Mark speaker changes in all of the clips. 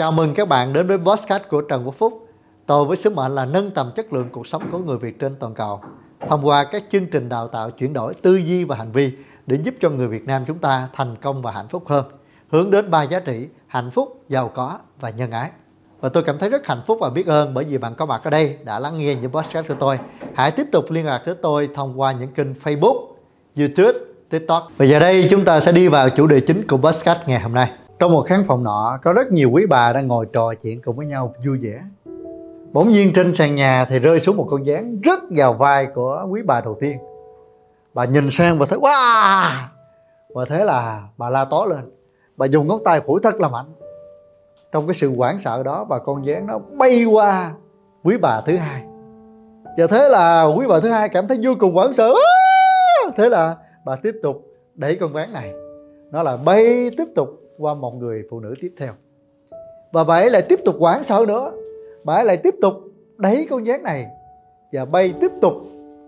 Speaker 1: Chào mừng các bạn đến với podcast của Trần Quốc Phúc. Tôi với sứ mệnh là nâng tầm chất lượng cuộc sống của người Việt trên toàn cầu thông qua các chương trình đào tạo chuyển đổi tư duy và hành vi để giúp cho người Việt Nam chúng ta thành công và hạnh phúc hơn, hướng đến ba giá trị hạnh phúc, giàu có và nhân ái. Và tôi cảm thấy rất hạnh phúc và biết ơn bởi vì bạn có mặt ở đây đã lắng nghe những podcast của tôi. Hãy tiếp tục liên lạc với tôi thông qua những kênh Facebook, YouTube, TikTok. Và giờ đây chúng ta sẽ đi vào chủ đề chính của podcast ngày hôm nay. Trong một khán phòng nọ, có rất nhiều quý bà đang ngồi trò chuyện cùng với nhau vui vẻ. Bỗng nhiên trên sàn nhà thì rơi xuống một con gián rất vào vai của quý bà đầu tiên. Bà nhìn sang và thấy, wow! Và thế là bà la tó lên. Bà dùng ngón tay phủi thật là mạnh. Trong cái sự hoảng sợ đó, Bà con gián nó bay qua quý bà thứ hai. Và thế là quý bà thứ hai cảm thấy vô cùng hoảng sợ. Thế là bà tiếp tục đẩy con ván này. Nó là bay tiếp tục qua một người phụ nữ tiếp theo. Và bà ấy lại tiếp tục hoảng sợ nữa. Bà ấy lại tiếp tục đẩy con gián này và bay tiếp tục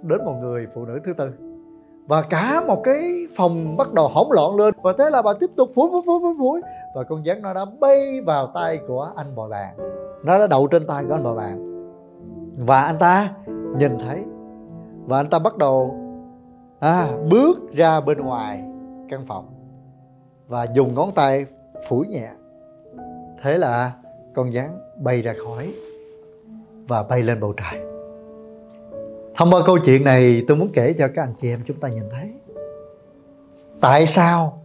Speaker 1: đến một người phụ nữ thứ tư. Và cả một cái phòng bắt đầu hỗn loạn lên. Và thế là bà tiếp tục phủi phủi phủi phủi phủi. Và con gián nó đã bay vào tay của anh bò bạn. Nó đã đậu trên tay của anh bò bạn. Và anh ta nhìn thấy. Và anh ta bắt đầu à, bước ra bên ngoài căn phòng và dùng ngón tay phủi nhẹ. Thế là con gián bay ra khỏi và bay lên bầu trời. Thông qua câu chuyện này, tôi muốn kể cho các anh chị em chúng ta nhìn thấy tại sao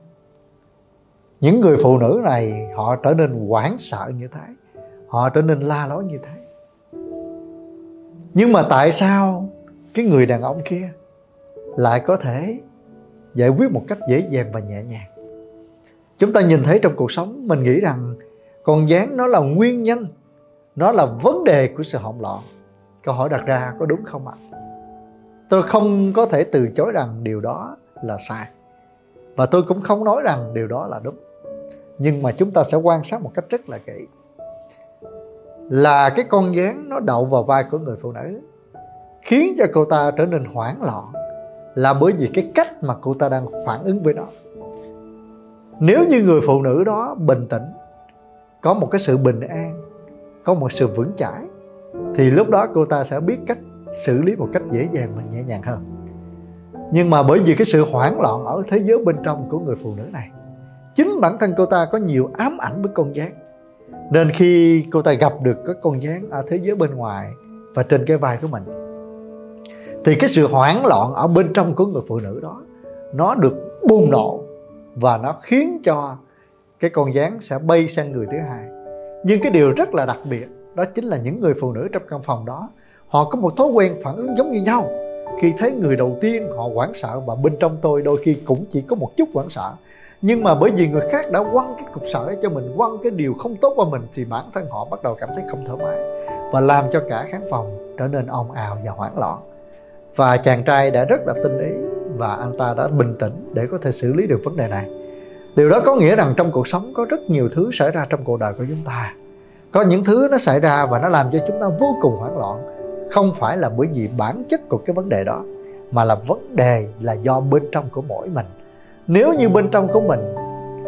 Speaker 1: những người phụ nữ này họ trở nên hoảng sợ như thế, họ trở nên la lối như thế. Nhưng mà tại sao cái người đàn ông kia lại có thể giải quyết một cách dễ dàng và nhẹ nhàng? Chúng ta nhìn thấy trong cuộc sống, mình nghĩ rằng con gián nó là nguyên nhân, nó là vấn đề của sự hỗn loạn. Câu hỏi đặt ra, có đúng không ạ? Tôi không có thể từ chối rằng điều đó là sai, và tôi cũng không nói rằng điều đó là đúng. Nhưng mà chúng ta sẽ quan sát một cách rất là kỹ. Là cái con gián nó đậu vào vai của người phụ nữ, khiến cho cô ta trở nên hoảng loạn là bởi vì cái cách mà cô ta đang phản ứng với nó nếu như người phụ nữ đó bình tĩnh, có một cái sự bình an, có một sự vững chãi, thì lúc đó cô ta sẽ biết cách xử lý một cách dễ dàng và nhẹ nhàng hơn. Nhưng mà bởi vì cái sự hoảng loạn ở thế giới bên trong của người phụ nữ này, chính bản thân cô ta có nhiều ám ảnh với con gián nên khi cô ta gặp được cái con gián ở thế giới bên ngoài và trên cái vai của mình, thì cái sự hoảng loạn ở bên trong của người phụ nữ đó, nó được bùng nổ và nó khiến cho cái con gián sẽ bay sang người thứ hai. Nhưng cái điều rất là đặc biệt, đó chính là những người phụ nữ trong căn phòng đó, họ có một thói quen phản ứng giống như nhau. Khi thấy người đầu tiên họ hoảng sợ, và bên trong tôi đôi khi cũng chỉ có một chút hoảng sợ. Nhưng mà bởi vì người khác đã quăng cái cục sợ cho mình, quăng cái điều không tốt vào mình, thì bản thân họ bắt đầu cảm thấy không thoải mái, và làm cho cả khán phòng trở nên ồn ào và hoảng loạn. Và chàng trai đã rất là tinh ý và anh ta đã bình tĩnh để có thể xử lý được vấn đề này. Điều đó có nghĩa rằng trong cuộc sống có rất nhiều thứ xảy ra trong cuộc đời của chúng ta. Có những thứ nó xảy ra và nó làm cho chúng ta vô cùng hoảng loạn. Không phải là bởi vì bản chất của cái vấn đề đó, mà là vấn đề là do bên trong của mỗi mình. Nếu như bên trong của mình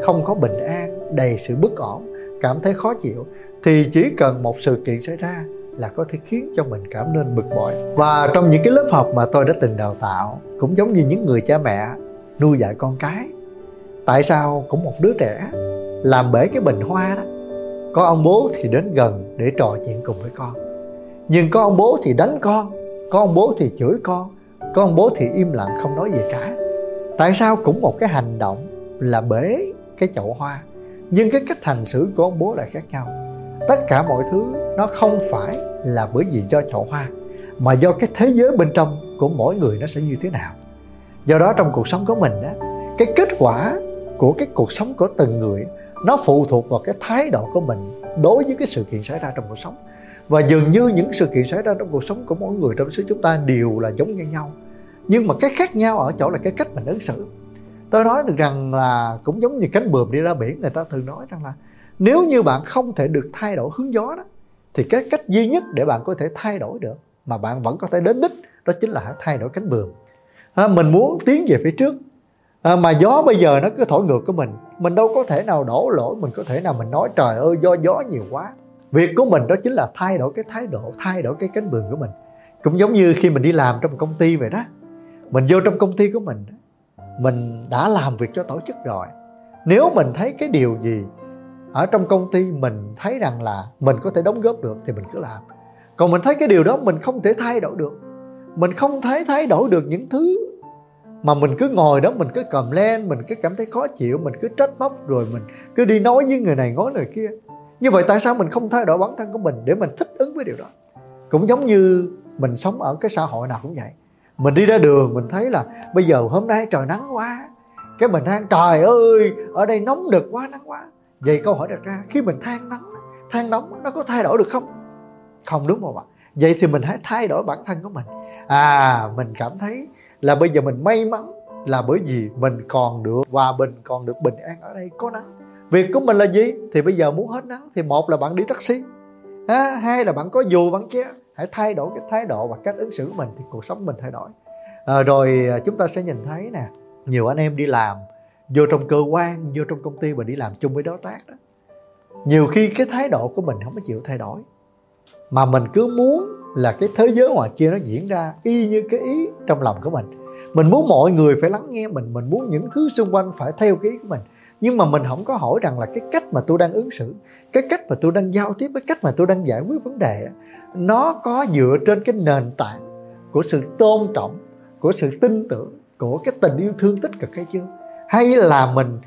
Speaker 1: không có bình an, đầy sự bất ổn, cảm thấy khó chịu, thì chỉ cần một sự kiện xảy ra là có thể khiến cho mình cảm nên bực bội. Và trong những cái lớp học mà tôi đã từng đào tạo, cũng giống như những người cha mẹ nuôi dạy con cái, tại sao cũng một đứa trẻ làm bể cái bình hoa đó. Có ông bố thì đến gần để trò chuyện cùng với con. Nhưng có ông bố thì đánh con, có ông bố thì chửi con, có ông bố thì im lặng không nói gì cả. Tại sao cũng một cái hành động là bể cái chậu hoa, nhưng cái cách hành xử của ông bố lại khác nhau tất cả mọi thứ nó không phải là bởi vì do chậu hoa, mà do cái thế giới bên trong của mỗi người nó sẽ như thế nào. Do đó trong cuộc sống của mình đó cái kết quả của cái cuộc sống của từng người nó phụ thuộc vào cái thái độ của mình đối với cái sự kiện xảy ra trong cuộc sống. Và dường như những sự kiện xảy ra trong cuộc sống của mỗi người trong số chúng ta đều là giống như nhau, nhưng mà cái khác nhau ở chỗ là cái cách mình ứng xử. Tôi nói được rằng là cũng giống như cánh bườm đi ra biển, người ta thường nói rằng là nếu như bạn không thể được thay đổi hướng gió đó thì cái cách duy nhất để bạn có thể thay đổi được mà bạn vẫn có thể đến đích đó chính là hãy thay đổi cánh buồm. À, mình muốn tiến về phía trước. À, mà gió bây giờ nó cứ thổi ngược của mình. Mình đâu có thể nào đổ lỗi mình có thể nào mình nói trời ơi do gió nhiều quá. Việc của mình đó chính là thay đổi cái thái độ thay đổi cái cánh vườn của mình. Cũng giống như khi mình đi làm trong công ty vậy đó. Mình vô trong công ty của mình mình đã làm việc cho tổ chức rồi. Nếu mình thấy cái điều gì ở trong công ty mình thấy rằng là mình có thể đóng góp được thì mình cứ làm. Còn mình thấy cái điều đó mình không thể thay đổi được. Mình không thấy thay đổi được những thứ mà mình cứ ngồi đó, mình cứ cầm lên, mình cứ cảm thấy khó chịu, mình cứ trách móc, rồi mình cứ đi nói với người này, nói người kia. Như vậy tại sao mình không thay đổi bản thân của mình để mình thích ứng với điều đó? Cũng giống như mình sống ở cái xã hội nào cũng vậy. Mình đi ra đường, mình thấy là bây giờ hôm nay trời nắng quá, cái mình than, trời ơi, ở đây nóng được quá, nắng quá vậy câu hỏi đặt ra khi mình than nắng than nóng nó có thay đổi được không? Không đúng không ạ? Vậy thì mình hãy thay đổi bản thân của mình. À mình cảm thấy là bây giờ mình may mắn là bởi vì mình còn được hòa bình còn được bình an ở đây có nắng. Việc của mình là gì? Thì bây giờ muốn hết nắng thì một là bạn đi taxi à, hai là bạn có dù bạn che hãy thay đổi cái thái độ và cách ứng xử của mình thì cuộc sống mình thay đổi. Ờ, à, rồi chúng ta sẽ nhìn thấy nè nhiều anh em đi làm vô trong cơ quan, vô trong công ty và đi làm chung với đối tác đó. Nhiều khi cái thái độ của mình không có chịu thay đổi. Mà mình cứ muốn là cái thế giới ngoài kia nó diễn ra y như cái ý trong lòng của mình. Mình muốn mọi người phải lắng nghe mình mình muốn những thứ xung quanh phải theo cái ý của mình. Nhưng mà mình không có hỏi rằng là cái cách mà tôi đang ứng xử, cái cách mà tôi đang giao tiếp, cái cách mà tôi đang giải quyết vấn đề nó có dựa trên cái nền tảng của sự tôn trọng, của sự tin tưởng, của cái tình yêu thương tích cực hay chưa? Hay là mình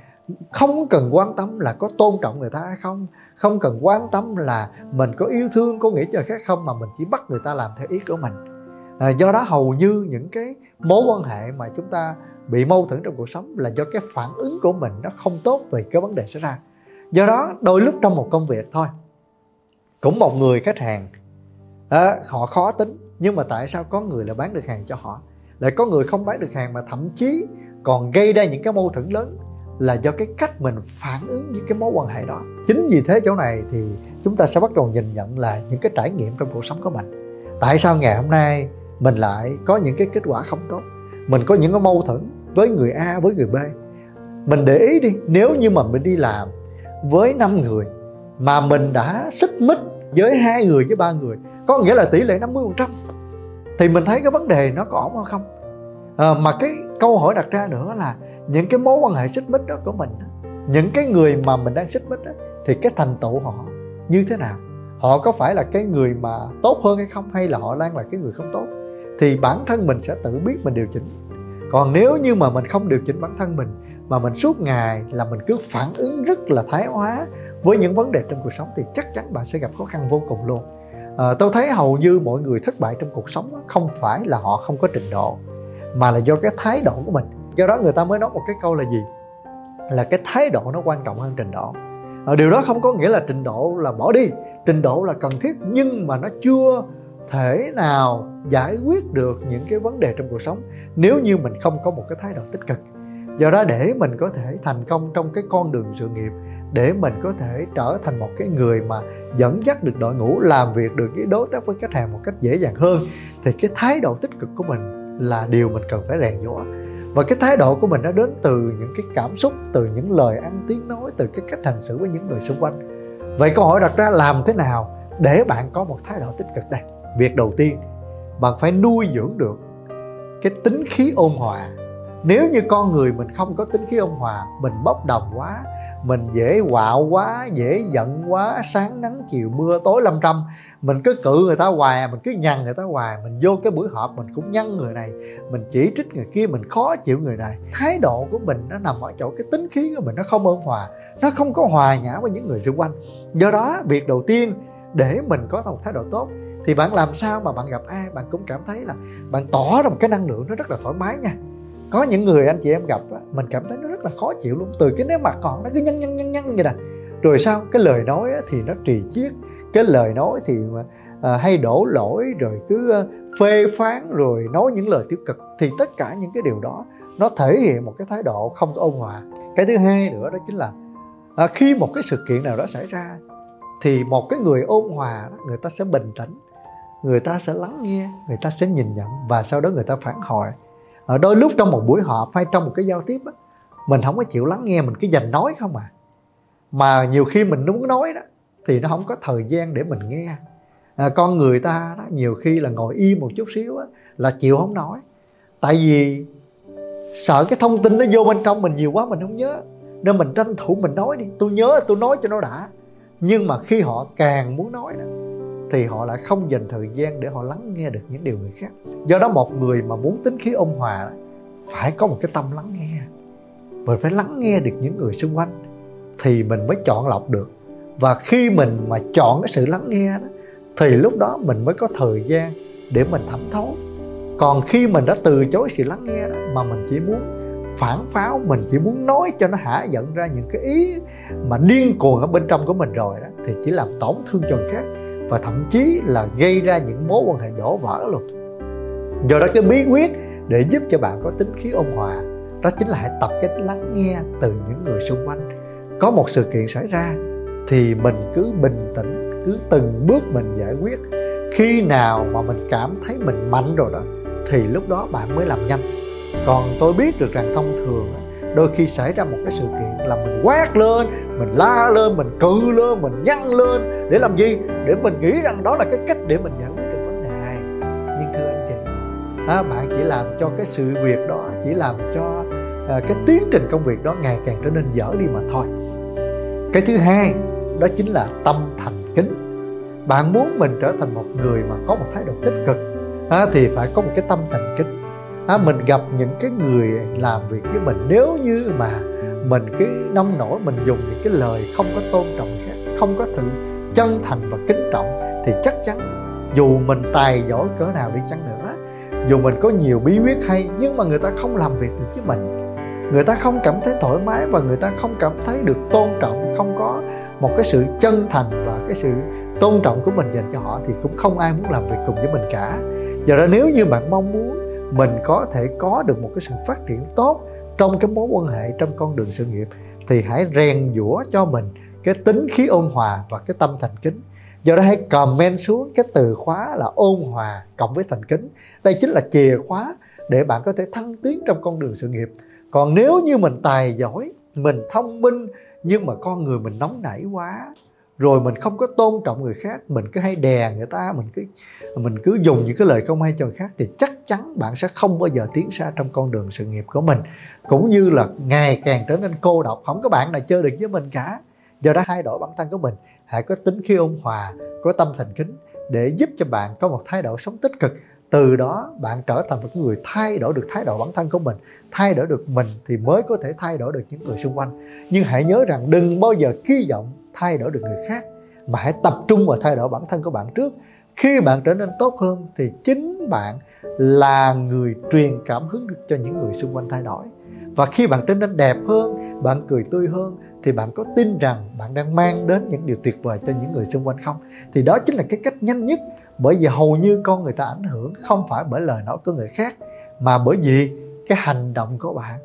Speaker 1: không cần quan tâm là có tôn trọng người ta hay không? Không cần quan tâm là mình có yêu thương có nghĩ cho khác không mà mình chỉ bắt người ta làm theo ý của mình. À, do đó hầu như những cái mối quan hệ mà chúng ta bị mâu thuẫn trong cuộc sống là do cái phản ứng của mình nó không tốt về cái vấn đề xảy ra. Do đó đôi lúc trong một công việc thôi cũng một người khách hàng à, họ khó tính nhưng mà tại sao có người là bán được hàng cho họ? Lại có người không bán được hàng mà thậm chí còn gây ra những cái mâu thuẫn lớn là do cái cách mình phản ứng với cái mối quan hệ đó. Chính vì thế chỗ này thì chúng ta sẽ bắt đầu nhìn nhận là những cái trải nghiệm trong cuộc sống của mình. Tại sao ngày hôm nay mình lại có những cái kết quả không tốt? Mình có những cái mâu thuẫn với người A, với người B? Mình để ý đi, nếu như mà mình đi làm với 5 người mà mình đã xích mích với hai người, với ba người, có nghĩa là tỷ lệ 50% thì mình thấy cái vấn đề nó có ổn hay không? À, mà cái câu hỏi đặt ra nữa là những cái mối quan hệ xích mích đó của mình những cái người mà mình đang xích mích đó, thì cái thành tựu họ như thế nào? Họ có phải là cái người mà tốt hơn hay không? Hay là họ đang là cái người không tốt? Thì bản thân mình sẽ tự biết mình điều chỉnh. Còn nếu như mà mình không điều chỉnh bản thân mình mà mình suốt ngày là mình cứ phản ứng rất là thái hóa với những vấn đề trong cuộc sống thì chắc chắn bạn sẽ gặp khó khăn vô cùng luôn. Ờ, à, tôi thấy hầu như mọi người thất bại trong cuộc sống không phải là họ không có trình độ mà là do cái thái độ của mình. Do đó người ta mới nói một cái câu là gì? Là cái thái độ nó quan trọng hơn trình độ. À, điều đó không có nghĩa là trình độ là bỏ đi. Trình độ là cần thiết nhưng mà nó chưa thể nào giải quyết được những cái vấn đề trong cuộc sống nếu như mình không có một cái thái độ tích cực do đó để mình có thể thành công trong cái con đường sự nghiệp, để mình có thể trở thành một cái người mà dẫn dắt được đội ngũ, làm việc được với đối tác với khách hàng một cách dễ dàng hơn, thì cái thái độ tích cực của mình là điều mình cần phải rèn giũa. Và cái thái độ của mình nó đến từ những cái cảm xúc, từ những lời ăn tiếng nói, từ cái cách hành xử với những người xung quanh. Vậy câu hỏi đặt ra làm thế nào để bạn có một thái độ tích cực đây? Việc đầu tiên, bạn phải nuôi dưỡng được cái tính khí ôn hòa nếu như con người mình không có tính khí ôn hòa, mình bốc đồng quá, mình dễ quạo quá, dễ giận quá, sáng nắng, chiều mưa, tối lâm trăm mình cứ cự người ta hoài, mình cứ nhằn người ta hoài, mình vô cái buổi họp mình cũng nhăn người này, mình chỉ trích người kia, mình khó chịu người này. Thái độ của mình nó nằm ở chỗ cái tính khí của mình nó không ôn hòa, nó không có hòa nhã với những người xung quanh. Do đó, việc đầu tiên để mình có một thái độ tốt, thì bạn làm sao mà bạn gặp ai, bạn cũng cảm thấy là bạn tỏ ra một cái năng lượng nó rất là thoải mái nha có những người anh chị em gặp mình cảm thấy nó rất là khó chịu luôn. Từ cái nét mặt còn nó cứ nhăn nhăn nhăn nhăn vậy nè. Rồi sao? Cái lời nói thì nó trì chiết. Cái lời nói thì à, hay đổ lỗi rồi cứ à, phê phán rồi nói những lời tiêu cực. Thì tất cả những cái điều đó nó thể hiện một cái thái độ không ôn hòa. Cái thứ hai nữa đó chính là à, khi một cái sự kiện nào đó xảy ra thì một cái người ôn hòa người ta sẽ bình tĩnh người ta sẽ lắng nghe người ta sẽ nhìn nhận và sau đó người ta phản hồi ở đôi lúc trong một buổi họp hay trong một cái giao tiếp mình không có chịu lắng nghe mình cứ dành nói không à. Mà nhiều khi mình muốn nói đó thì nó không có thời gian để mình nghe. À, con người ta đó nhiều khi là ngồi im một chút xíu á, là chịu không nói. Tại vì sợ cái thông tin nó vô bên trong mình nhiều quá mình không nhớ. Nên mình tranh thủ mình nói đi. Tôi nhớ tôi nói cho nó đã. Nhưng mà khi họ càng muốn nói đó thì họ lại không dành thời gian để họ lắng nghe được những điều người khác. Do đó một người mà muốn tính khí ôn hòa phải có một cái tâm lắng nghe. Mình phải lắng nghe được những người xung quanh thì mình mới chọn lọc được. Và khi mình mà chọn cái sự lắng nghe đó thì lúc đó mình mới có thời gian để mình thẩm thấu. Còn khi mình đã từ chối sự lắng nghe đó, mà mình chỉ muốn phản pháo mình chỉ muốn nói cho nó hả giận ra những cái ý mà điên cuồng ở bên trong của mình rồi đó thì chỉ làm tổn thương cho người khác và thậm chí là gây ra những mối quan hệ đổ vỡ luôn. Do đó cái bí quyết để giúp cho bạn có tính khí ôn hòa, đó chính là hãy tập cách lắng nghe từ những người xung quanh. Có một sự kiện xảy ra thì mình cứ bình tĩnh, cứ từng bước mình giải quyết. Khi nào mà mình cảm thấy mình mạnh rồi đó, thì lúc đó bạn mới làm nhanh. Còn tôi biết được rằng thông thường đôi khi xảy ra một cái sự kiện là mình quát lên mình la lên mình cự lên mình nhăn lên để làm gì? Để mình nghĩ rằng đó là cái cách để mình giải quyết được vấn đề này. Nhưng thưa anh chị à, bạn chỉ làm cho cái sự việc đó chỉ làm cho à, cái tiến trình công việc đó ngày càng trở nên dở đi mà thôi. Cái thứ hai đó chính là tâm thành kính. Bạn muốn mình trở thành một người mà có một thái độ tích cực à, thì phải có một cái tâm thành kính à, mình gặp những cái người làm việc với mình. Nếu như mà mình cứ nông nổi mình dùng những cái lời không có tôn trọng khác không có sự chân thành và kính trọng thì chắc chắn dù mình tài giỏi cỡ nào đi chăng nữa dù mình có nhiều bí quyết hay nhưng mà người ta không làm việc được với mình. Người ta không cảm thấy thoải mái và người ta không cảm thấy được tôn trọng không có một cái sự chân thành và cái sự tôn trọng của mình dành cho họ thì cũng không ai muốn làm việc cùng với mình cả. Do đó nếu như bạn mong muốn mình có thể có được một cái sự phát triển tốt trong cái mối quan hệ, trong con đường sự nghiệp, thì hãy rèn giũa cho mình cái tính khí ôn hòa và cái tâm thành kính. Do đó hãy comment xuống cái từ khóa là ôn hòa cộng với thành kính. Đây chính là chìa khóa để bạn có thể thăng tiến trong con đường sự nghiệp. Còn nếu như mình tài giỏi, mình thông minh, nhưng mà con người mình nóng nảy quá rồi mình không có tôn trọng người khác, mình cứ hay đè người ta, mình cứ mình cứ dùng những cái lời không hay cho người khác, thì chắc chắn bạn sẽ không bao giờ tiến xa trong con đường sự nghiệp của mình. Cũng như là ngày càng trở nên cô độc, không có bạn nào chơi được với mình cả. Do đó thay đổi bản thân của mình. Hãy có tính khi ôn hòa, có tâm thành kính để giúp cho bạn có một thái độ sống tích cực. Từ đó bạn trở thành một người thay đổi được thái độ bản thân của mình. Thay đổi được mình thì mới có thể thay đổi được những người xung quanh. Nhưng hãy nhớ rằng đừng bao giờ kỳ vọng thay đổi được người khác. Mà hãy tập trung vào thay đổi bản thân của bạn trước. Khi bạn trở nên tốt hơn thì chính bạn là người truyền cảm hứng được cho những người xung quanh thay đổi. Và khi bạn trở nên đẹp hơn, bạn cười tươi hơn thì bạn có tin rằng bạn đang mang đến những điều tuyệt vời cho những người xung quanh không? Thì đó chính là cái cách nhanh nhất. Bởi vì hầu như con người ta ảnh hưởng không phải bởi lời nói của người khác, mà bởi vì cái hành động của bạn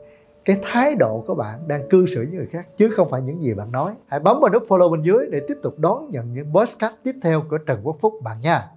Speaker 1: cái thái độ của bạn đang cư xử với người khác, chứ không phải những gì bạn nói. Hãy bấm vào nút follow bên dưới để tiếp tục đón nhận những podcast tiếp theo của Trần Quốc Phúc bạn nha.